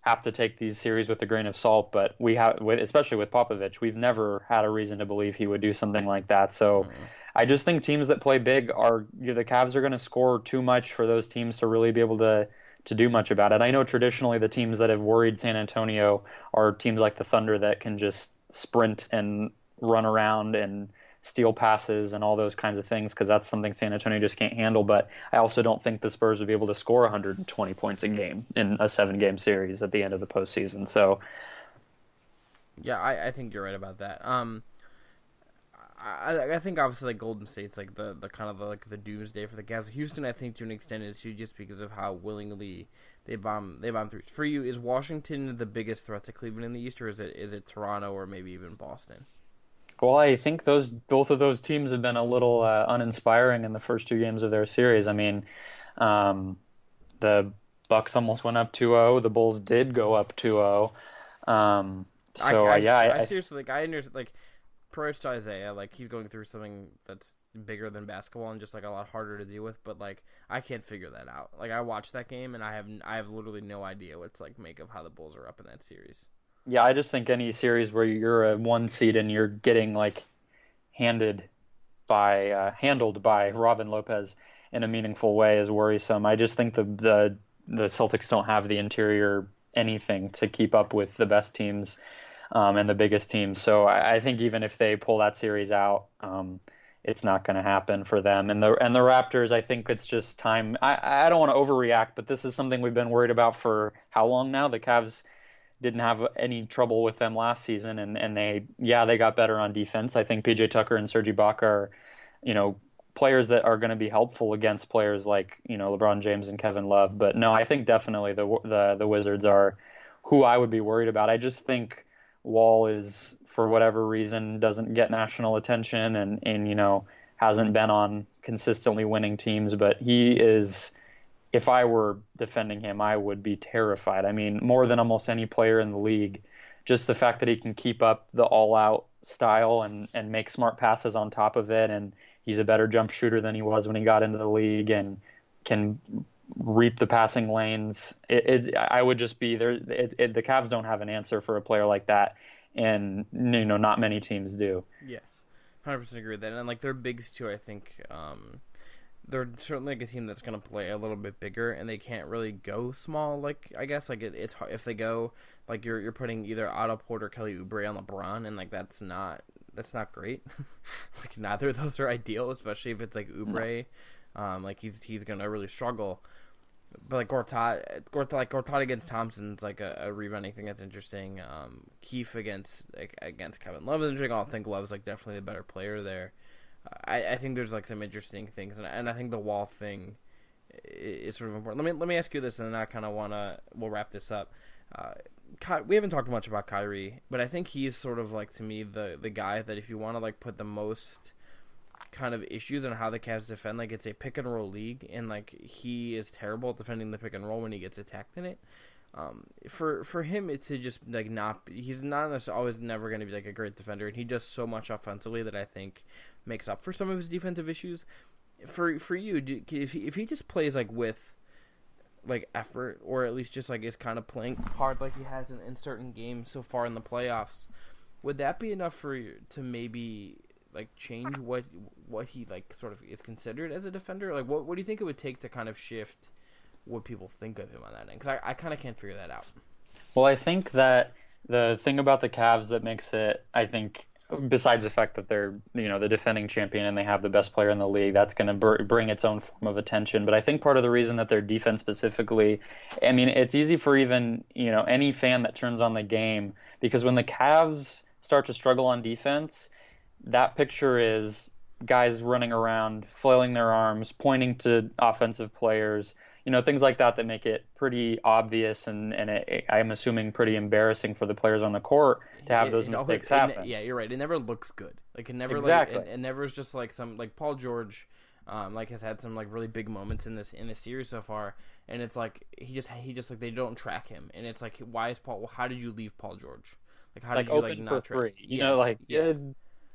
have to take these series with a grain of salt, but we have, especially with Popovich, we've never had a reason to believe he would do something like that. So mm-hmm. I just think teams that play big are, you know, the Cavs are going to score too much for those teams to really be able to to do much about it. I know traditionally the teams that have worried San Antonio are teams like the Thunder that can just sprint and run around and steal passes and all those kinds of things because that's something San Antonio just can't handle. But I also don't think the Spurs would be able to score 120 points a game in a seven game series at the end of the postseason. So, yeah, I, I think you're right about that. Um, I, I think obviously like Golden State's like the, the kind of the, like the doomsday for the Cavs. Houston, I think to an extent is too, just because of how willingly they bomb they bomb through. For you, is Washington the biggest threat to Cleveland in the East, or is it is it Toronto or maybe even Boston? Well, I think those both of those teams have been a little uh, uninspiring in the first two games of their series. I mean, um, the Bucks almost went up 2-0. The Bulls did go up 2-0. Um, so I, I, yeah, I, I, seriously like I understand like prayers to Isaiah. Like he's going through something that's bigger than basketball and just like a lot harder to deal with. But like I can't figure that out. Like I watched that game and I have I have literally no idea what to like make of how the Bulls are up in that series. Yeah, I just think any series where you're a one seed and you're getting like handed by uh, handled by Robin Lopez in a meaningful way is worrisome. I just think the the the Celtics don't have the interior anything to keep up with the best teams um, and the biggest teams. So I, I, think even if they pull that series out, um, it's not going to happen for them. And the and the Raptors, I think it's just time. I I don't want to overreact, but this is something we've been worried about for how long now? The Cavs didn't have any trouble with them last season, and and they yeah they got better on defense. I think PJ Tucker and Serge Ibaka are, you know, players that are going to be helpful against players like you know LeBron James and Kevin Love. But no, I think definitely the the the Wizards are who I would be worried about. I just think Wall is for whatever reason doesn't get national attention and and you know hasn't been on consistently winning teams, but he is if I were defending him, I would be terrified. I mean, more than almost any player in the league, just the fact that he can keep up the all-out style and and make smart passes on top of it, and he's a better jump shooter than he was when he got into the league, and can reap the passing lanes. It, it I would just be there. It, the Cavs don't have an answer for a player like that, and you know not many teams do. Yeah, hundred percent agree with that. And like their bigs too, I think. Um, they're certainly like a team that's going to play a little bit bigger, and they can't really go small. Like I guess like it, it's hard if they go like you're you're putting either Otto Porter, Kelly Oubre on LeBron, and like that's not that's not great. *laughs* like neither of those are ideal, especially if it's like Oubre. No. Um, like he's he's gonna really struggle. But like Gortat, Gortat, like Gortat against Thompson's like a, a rebounding thing that's interesting. Um, Keefe against like, against Kevin Love interesting. I think Love's like definitely the better player there. I, I think there's like some interesting things, and, and I think the Wall thing is, sort of important. Let me let me ask you this, and then I kind of want to we'll wrap this up. Uh, Ky- we haven't talked much about Kyrie, but I think he's sort of like to me the the guy that if you want to like put the most kind of issues on how the Cavs defend, like it's a pick and roll league, and like he is terrible at defending the pick and roll when he gets attacked in it. Um, for for him, it's just like not. He's not always never going to be like a great defender, and he does so much offensively that I think makes up for some of his defensive issues. For for you, do, if he, if he just plays like with like effort, or at least just like is kind of playing hard like he has in, in certain games so far in the playoffs, would that be enough for you to maybe like change what what he like sort of is considered as a defender? Like, what what do you think it would take to kind of shift what people think of him on that end? Because I I kind of can't figure that out. Well, I think that the thing about the Cavs that makes it, I think, besides the fact that they're you know the defending champion and they have the best player in the league that's going to br- bring its own form of attention but i think part of the reason that their defense specifically i mean it's easy for even you know any fan that turns on the game because when the Cavs start to struggle on defense that picture is guys running around flailing their arms pointing to offensive players you know things like that that make it pretty obvious and and it, it, I'm assuming pretty embarrassing for the players on the court to have it, those mistakes happen. yeah, you're right. It never looks good. Like it never exactly. Like, it, it never is just like some like Paul George. Um, like has had some like really big moments in this in this series so far, and it's like he just he just like they don't track him, and it's like why is Paul? Well, how did you leave Paul George? Like how like did you open like not for three? You yeah. know, like yeah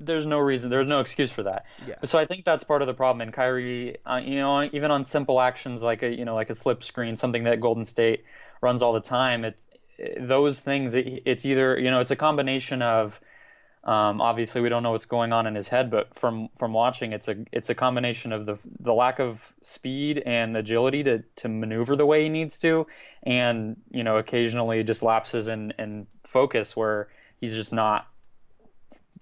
there's no reason, there's no excuse for that. Yeah. So I think that's part of the problem. And Kyrie, uh, you know, even on simple actions like a, you know, like a slip screen, something that Golden State runs all the time. It, it those things, it, it's either, you know, it's a combination of. Um, obviously, we don't know what's going on in his head, but from from watching, it's a it's a combination of the the lack of speed and agility to to maneuver the way he needs to, and you know, occasionally just lapses in in focus where he's just not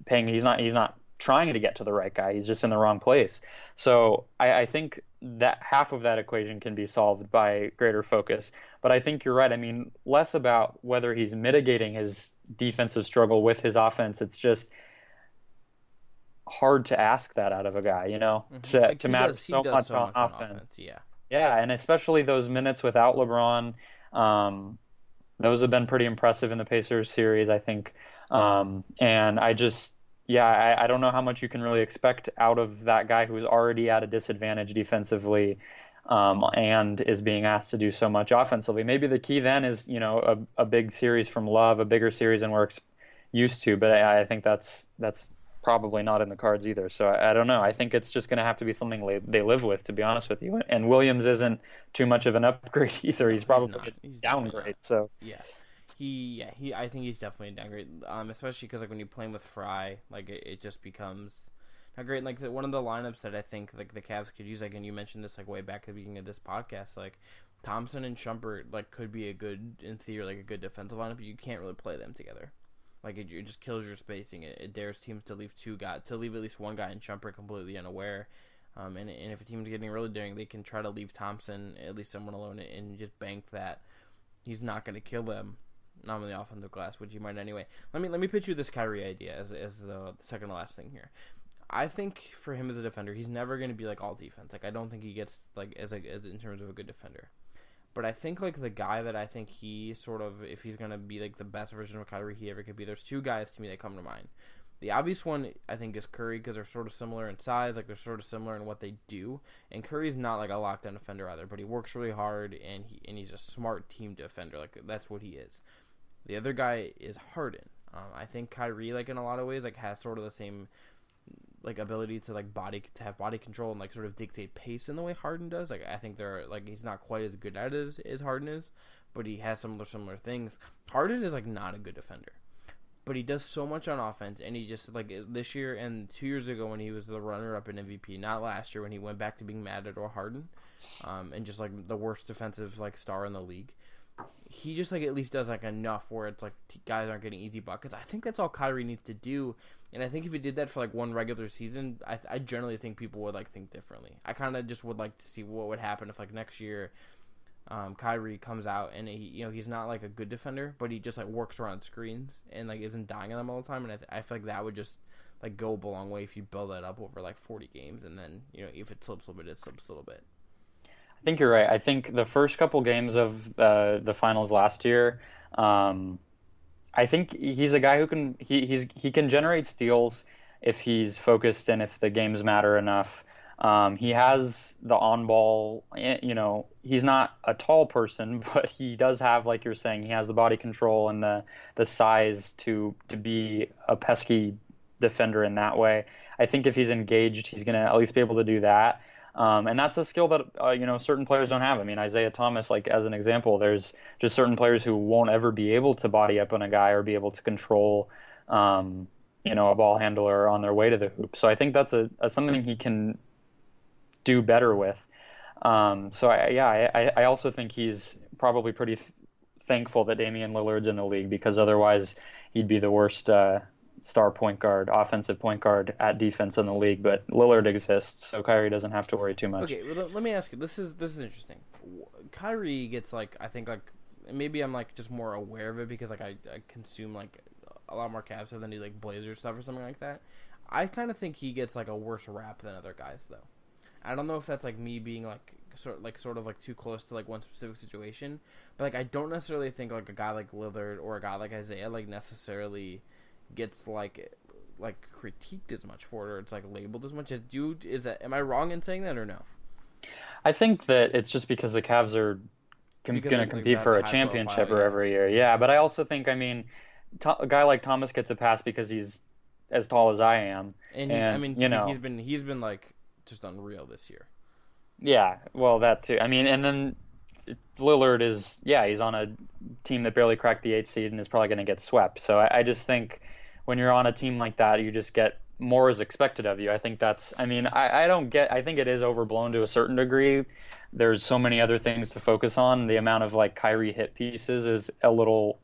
paying. He's not. He's not trying to get to the right guy. He's just in the wrong place. So I, I, think that half of that equation can be solved by greater focus. But I think you're right. I mean, less about whether he's mitigating his defensive struggle with his offense. It's just hard to ask that out of a guy, you know, mm-hmm. to, like to matter does, so, much so, much on, offense. offense. Yeah. Yeah, and especially those minutes without LeBron. Um, those have been pretty impressive in the Pacers series, I think. Um, and I just, yeah, I, I, don't know how much you can really expect out of that guy who's already at a disadvantage defensively um, and is being asked to do so much offensively. Maybe the key then is, you know, a, a big series from Love, a bigger series than we're used to. But I, I think that's that's probably not in the cards either. So I, I don't know. I think it's just going to have to be something they, they live with, to be honest with you. And Williams isn't too much of an upgrade *laughs* either. He's probably he's a downgrade. So yeah, he yeah he I think he's definitely a downgrade. Um, especially because like when you're playing with Frye, like it, it just becomes not great. Like the, one of the lineups that I think like the Cavs could use, like and you mentioned this like way back at the beginning of this podcast, like Thompson and Shumpert like could be a good in theory like a good defensive lineup, but you can't really play them together. Like it, it just kills your spacing. It, it, dares teams to leave two guys to leave at least one guy in Shumpert completely unaware. Um, and, and if a team's getting really daring, they can try to leave Thompson at least someone alone and just bank that he's not going to kill them not really off on the glass, which you might anyway. Let me let me pitch you this Kyrie idea as as the, the second to last thing here. I think for him as a defender, he's never going to be like all defense. Like I don't think he gets like as a as in terms of a good defender. But I think like the guy that I think he sort of if he's going to be like the best version of Kyrie he ever could be. There's two guys to me that come to mind. The obvious one I think is Curry because they're sort of similar in size, like they're sort of similar in what they do. And Curry's not like a lockdown defender either, but he works really hard and he and he's a smart team defender. Like that's what he is. The other guy is Harden. Um, I think Kyrie, like in a lot of ways, like has sort of the same like ability to like body to have body control and like sort of dictate pace in the way Harden does. Like I think they're like he's not quite as good at it as, as Harden is, but he has similar similar things. Harden is like not a good defender, but he does so much on offense, and he just like this year and two years ago when he was the runner up in MVP, not last year when he went back to being mad at Harden, um, and just like the worst defensive like star in the league. He just like at least does like enough where it's like guys aren't getting easy buckets. I think that's all Kyrie needs to do and I think if he did that for like one regular season, I, I generally think people would like think differently. I kind of just would like to see what would happen if like next year, um, Kyrie comes out and he, you know, he's not like a good defender, but he just like works around screens and like isn't dying on them all the time. And I, th- I feel like that would just like go a long way if you build that up over like 40 games, and then you know if it slips a little bit, it slips a little bit. I think you're right. I think the first couple games of uh, the finals last year. Um, I think he's a guy who can he he's he can generate steals if he's focused and if the games matter enough. Um, he has the on ball, eh, you know, he's not a tall person, *laughs* but he does have, like you're saying, he has the body control and the, the size to, to be a pesky defender in that way. I think if he's engaged, he's going to at least be able to do that. Um, and that's a skill that uh, you know certain players don't have. I mean, Isaiah Thomas, like as an example, there's just certain players who won't ever be able to body up on a guy or be able to control, um, you know, a ball handler on their way to the hoop. So I think that's a, a something he can do better with. Um, so I, yeah, I, I also think he's probably pretty th- thankful that Damian Lillard's in the league because otherwise he'd be the worst uh, star point guard, offensive point guard at defense in the league, but Lillard exists, so Kyrie doesn't have to worry too much. Okay, well, let me ask you. This is this is interesting. Kyrie gets like I think like maybe I'm like just more aware of it because like I, I consume like a lot more Cavs than do like Blazer stuff or something like that. I kind of think he gets like a worse rap than other guys though. I don't know if that's like me being like sort like sort of like too close to like one specific situation, but like I don't necessarily think like a guy like Lillard or a guy like Isaiah like necessarily gets like like critiqued as much for it or it's like labeled as much as dude is that am I wrong in saying that or no? I think that it's just because the Cavs are com- going to compete like for a championship profile, yeah. every year. Yeah, but I also think I mean to- a guy like Thomas gets a pass because he's as tall as I am. And, and I mean, you know, he's been he's been like just unreal this year. Yeah, well, that too. I mean, and then Lillard is yeah, he's on a team that barely cracked the eighth seed and is probably going to get swept. So I, I just think when you're on a team like that, you just get more is expected of you. I think that's. I mean, I, I don't get. I think it is overblown to a certain degree. There's so many other things to focus on. The amount of like Kyrie hit pieces is a little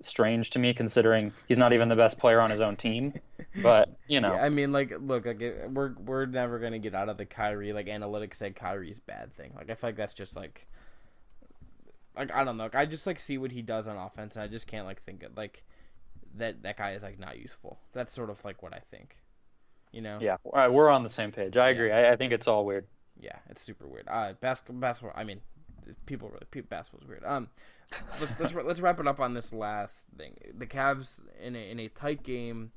strange to me, considering he's not even the best player on his own team. But you know, yeah, I mean, like, look, like we're we're never gonna get out of the Kyrie like analytics said Kyrie's bad thing. Like, I feel like that's just like, like I don't know. Like, I just like see what he does on offense, and I just can't like think it like that that guy is like not useful. That's sort of like what I think. You know? Yeah, we're on the same page. I agree. Yeah. I, I, think it's all weird. Yeah, it's super weird. Uh, basketball, basketball. I mean, people really people, basketball's weird. Um, let's let's, let's wrap it up on this last thing. The Cavs in a in a tight game.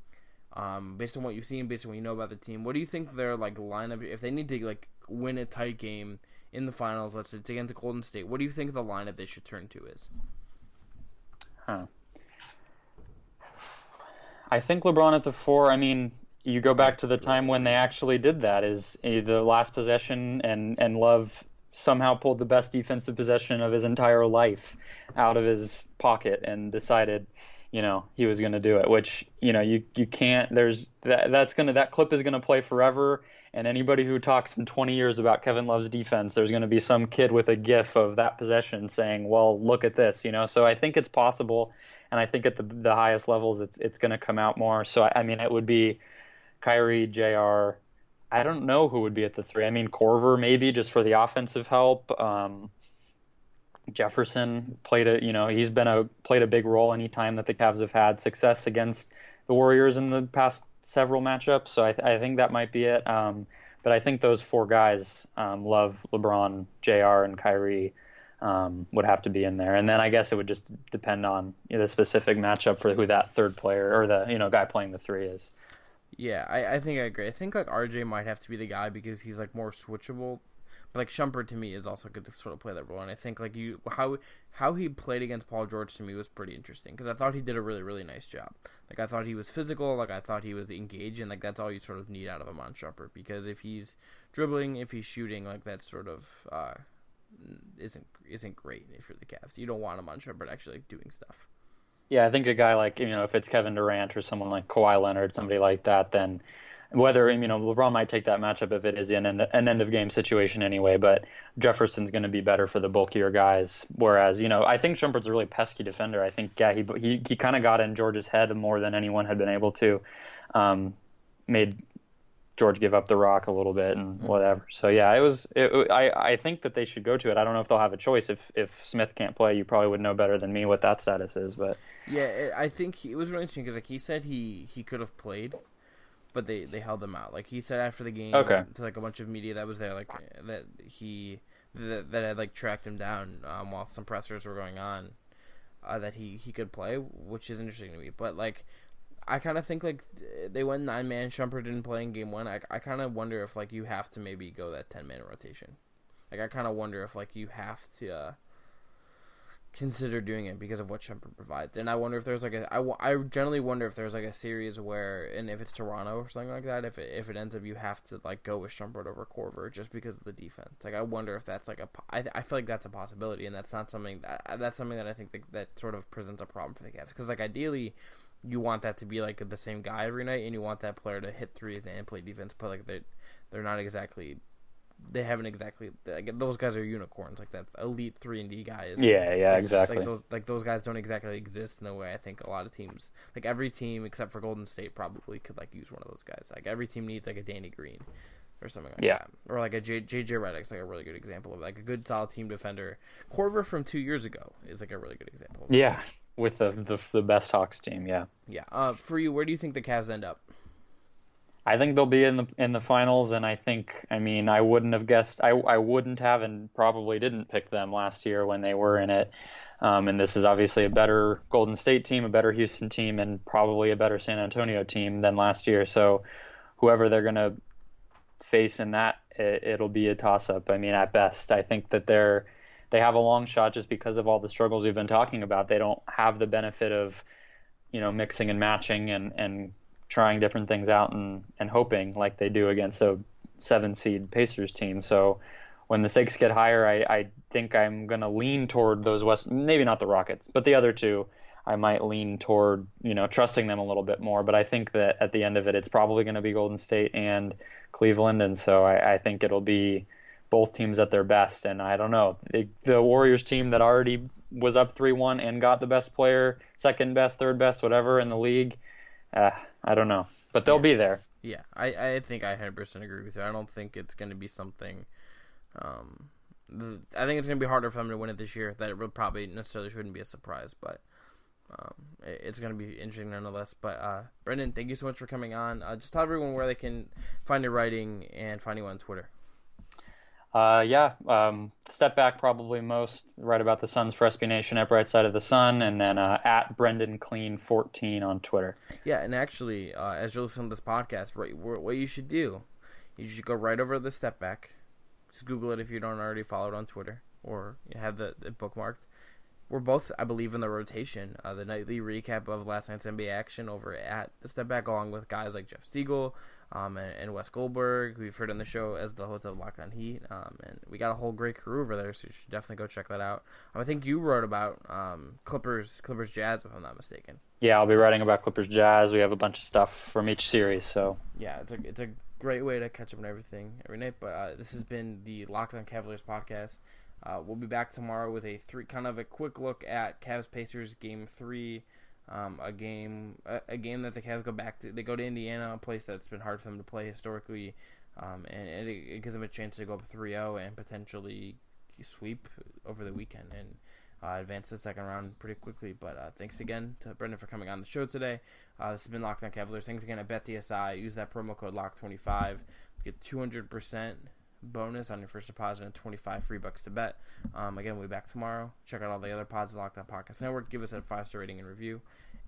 Um, based on what you've seen, based on what you know about the team, what do you think their like lineup? If they need to like win a tight game in the finals, let's say against Golden State, what do you think the lineup they should turn to is? Huh. I think LeBron at the four. I mean, you go back to the time when they actually did that. Is eh, the last possession, and and Love somehow pulled the best defensive possession of his entire life out of his pocket and decided, you know, he was going to do it. Which you know, you you can't. There's that that's gonna that clip is gonna play forever. And anybody who talks in 20 years about Kevin Love's defense, there's going to be some kid with a GIF of that possession saying, "Well, look at this," you know. So I think it's possible and I think at the the highest levels, it's it's going to come out more. So I, I mean, it would be Kyrie, JR. I don't know who would be at the three. I mean, Korver maybe just for the offensive help. Um, Jefferson played a you know he's been a played a big role anytime that the Cavs have had success against the Warriors in the past several matchups. So I, th- I think that might be it. Um, but I think those four guys, um, Love, LeBron, JR. and Kyrie, um, would have to be in there. And then I guess it would just depend on you know, the specific matchup for who that third player or the you know guy playing the three is. Yeah, I, I think I agree. I think like RJ might have to be the guy because he's like more switchable. But like Shumpert to me is also good to sort of play that role, and I think like you how how he played against Paul George to me was pretty interesting because I thought he did a really really nice job. Like I thought he was physical, like I thought he was engaged, and like that's all you sort of need out of Iman Shumpert because if he's dribbling, if he's shooting, like that sort of uh, isn't isn't great if you're the Cavs. You don't want him on Shumpert actually like, doing stuff. Yeah, I think a guy like you know if it's Kevin Durant or someone like Kawhi Leonard, somebody like that, then whether you know LeBron might take that matchup if it is an an end of game situation anyway, but Jefferson's going to be better for the bulkier guys. Whereas you know I think Shumpert's a really pesky defender. I think yeah he he, he kind of got in George's head more than anyone had been able to. Um, made George give up the rock a little bit and mm-hmm. whatever. So yeah, it was. It, I I think that they should go to it. I don't know if they'll have a choice. If if Smith can't play, you probably would know better than me what that status is. But yeah, I think he, it was really interesting because like he said he he could have played, but they they held him out. Like he said after the game okay. to like a bunch of media that was there, like that he that, that had like tracked him down um, while some pressers were going on, uh, that he he could play, which is interesting to me. But like. I kind of think like they went nine man. Shumpert didn't play in game one. I, I kind of wonder if like you have to maybe go that ten man rotation. Like I kind of wonder if like you have to uh, consider doing it because of what Shumpert provides. And I wonder if there's like a I, I generally wonder if there's like a series where and if it's Toronto or something like that, if it if it ends up you have to like go with Shumpert over Korver just because of the defense. Like I wonder if that's like a I, I feel like that's a possibility and that's not something that that's something that I think that, that sort of presents a problem for the Cavs because like ideally you want that to be like the same guy every night and you want that player to hit threes and play defense but like they they're not exactly they haven't exactly like, those guys are unicorns like that elite three and D guys. Yeah, yeah, exactly. Like those like those guys don't exactly exist in a way I think a lot of teams like every team except for Golden State probably could like use one of those guys. Like every team needs like a Danny Green or something like yeah. that. Or like a J, JJ Redick's like a really good example of like a good solid team defender. Korver from two years ago is like a really good example. yeah, with the, the the best Hawks team. Yeah. Yeah. Uh, for you, where do you think the Cavs end up? I think they'll be in the in the finals, and I think I mean I wouldn't have guessed I I wouldn't have and probably didn't pick them last year when they were in it. Um, and this is obviously a better Golden State team, a better Houston team, and probably a better San Antonio team than last year. So whoever they're going to face in that, it, will be a toss up. I mean, at best, I think that they're they have a long shot just because of all the struggles we've been talking about. They don't have the benefit of you know mixing and matching and and trying different things out and, and hoping like they do against a seven seed Pacers team. So when the stakes get higher, I, I think I'm going to lean toward those West, maybe not the Rockets, but the other two. I might lean toward, you know, trusting them a little bit more. But I think that at the end of it, it's probably going to be Golden State and Cleveland. And so I, I think it'll be both teams at their best. And I don't know. the Warriors team that already was up 3 1 and got the best player, second best, third best, whatever in the league uh, I don't know, but they'll yeah. be there. Yeah, I, I think I 100% agree with you. I don't think it's going to be something. Um, I think it's going to be harder for them to win it this year. That it probably necessarily shouldn't be a surprise, but um, it, it's going to be interesting nonetheless. But uh, Brendon, thank you so much for coming on. Uh, just tell everyone where they can find your writing and find you on Twitter. Uh, yeah, um, step back probably most. Write about the Suns for SB Nation at Bright Side of the Sun, and then uh, at Brendon Kleen 14 on Twitter. Yeah, and actually, uh, as you're listening to this podcast, right, what you should do, you should go right over the step back. Just Google it if you don't already follow it on Twitter or have the, the bookmarked. We're both, I believe, in the rotation. Uh, the nightly recap of last night's NBA action over at the step back, along with guys like Jeff Siegel, um, and, and, Wes Goldberg, who you've heard on the show as the host of Locked On Heat. Um, and we got a whole great crew over there, so you should definitely go check that out. Um, I think you wrote about um, Clippers Clippers Jazz, if I'm not mistaken. Yeah, I'll be writing about Clippers Jazz. We have a bunch of stuff from each series, so yeah, it's a it's a great way to catch up on everything every night. But uh, this has been the Locked On Cavaliers podcast. Uh, we'll be back tomorrow with a three kind of a quick look at Cavs Pacers game three. Um, a game, a, a, game that the Cavs go back to. They go to Indiana, a place that's been hard for them to play historically, um, and, and it, it, gives them a chance to go up 3-0 and potentially sweep over the weekend and uh, advance to the second round pretty quickly. But uh, thanks again to Brendon for coming on the show today. Uh, this has been Locked On Cavaliers. Thanks again at BetDSI. Use that promo code Lock25. Get 200% bonus on your first deposit and 25 free bucks to bet. Um, again, we'll be back tomorrow. Check out all the other pods, Locked On Podcast Network. Give us a five star rating and review,